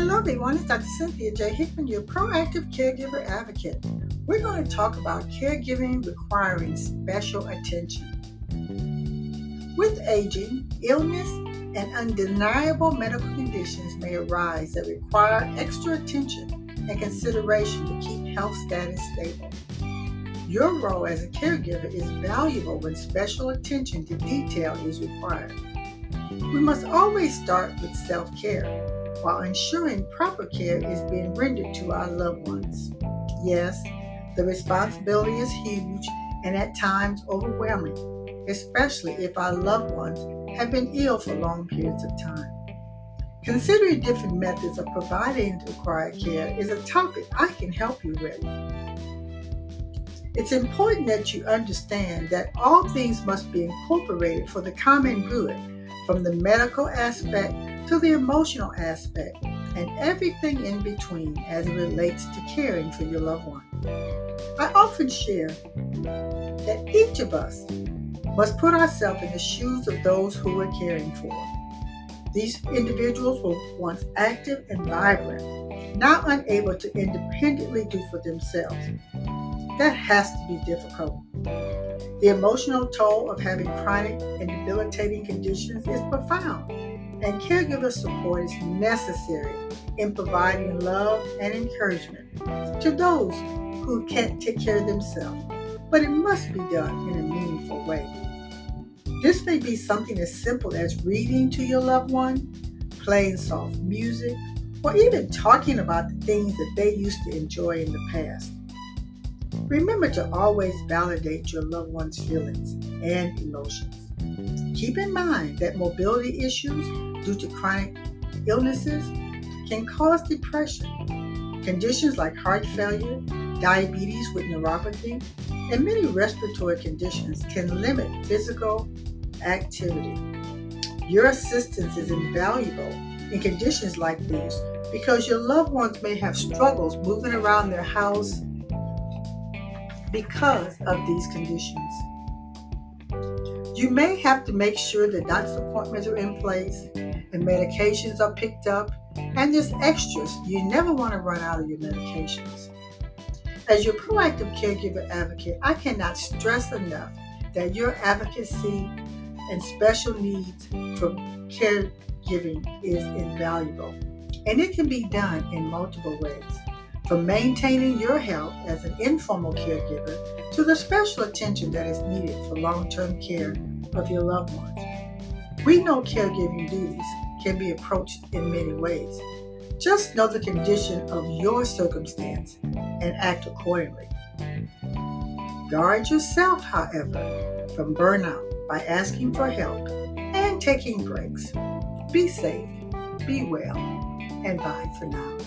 Hello, everyone. It's Dr. Cynthia J. Hickman, your proactive caregiver advocate. We're going to talk about caregiving requiring special attention. With aging, illness, and undeniable medical conditions may arise that require extra attention and consideration to keep health status stable. Your role as a caregiver is valuable when special attention to detail is required. We must always start with self care while ensuring proper care is being rendered to our loved ones. Yes, the responsibility is huge and at times overwhelming, especially if our loved ones have been ill for long periods of time. Considering different methods of providing required care is a topic I can help you with. It's important that you understand that all things must be incorporated for the common good, from the medical aspect to the emotional aspect, and everything in between as it relates to caring for your loved one. I often share that each of us must put ourselves in the shoes of those who we're caring for. These individuals were once active and vibrant, now unable to independently do for themselves. That has to be difficult. The emotional toll of having chronic and debilitating conditions is profound, and caregiver support is necessary in providing love and encouragement to those who can't take care of themselves, but it must be done in a meaningful way. This may be something as simple as reading to your loved one, playing soft music, or even talking about the things that they used to enjoy in the past. Remember to always validate your loved one's feelings and emotions. Keep in mind that mobility issues due to chronic illnesses can cause depression. Conditions like heart failure, diabetes with neuropathy, and many respiratory conditions can limit physical activity. Your assistance is invaluable in conditions like these because your loved ones may have struggles moving around their house because of these conditions. You may have to make sure that doctor's appointments are in place and medications are picked up, and there's extras. You never want to run out of your medications. As your proactive caregiver advocate, I cannot stress enough that your advocacy and special needs for caregiving is invaluable, and it can be done in multiple ways from maintaining your health as an informal caregiver to the special attention that is needed for long term care of your loved ones. We know caregiving duties can be approached in many ways. Just know the condition of your circumstance and act accordingly. Guard yourself, however, from burnout by asking for help and taking breaks. Be safe, be well, and bye for now.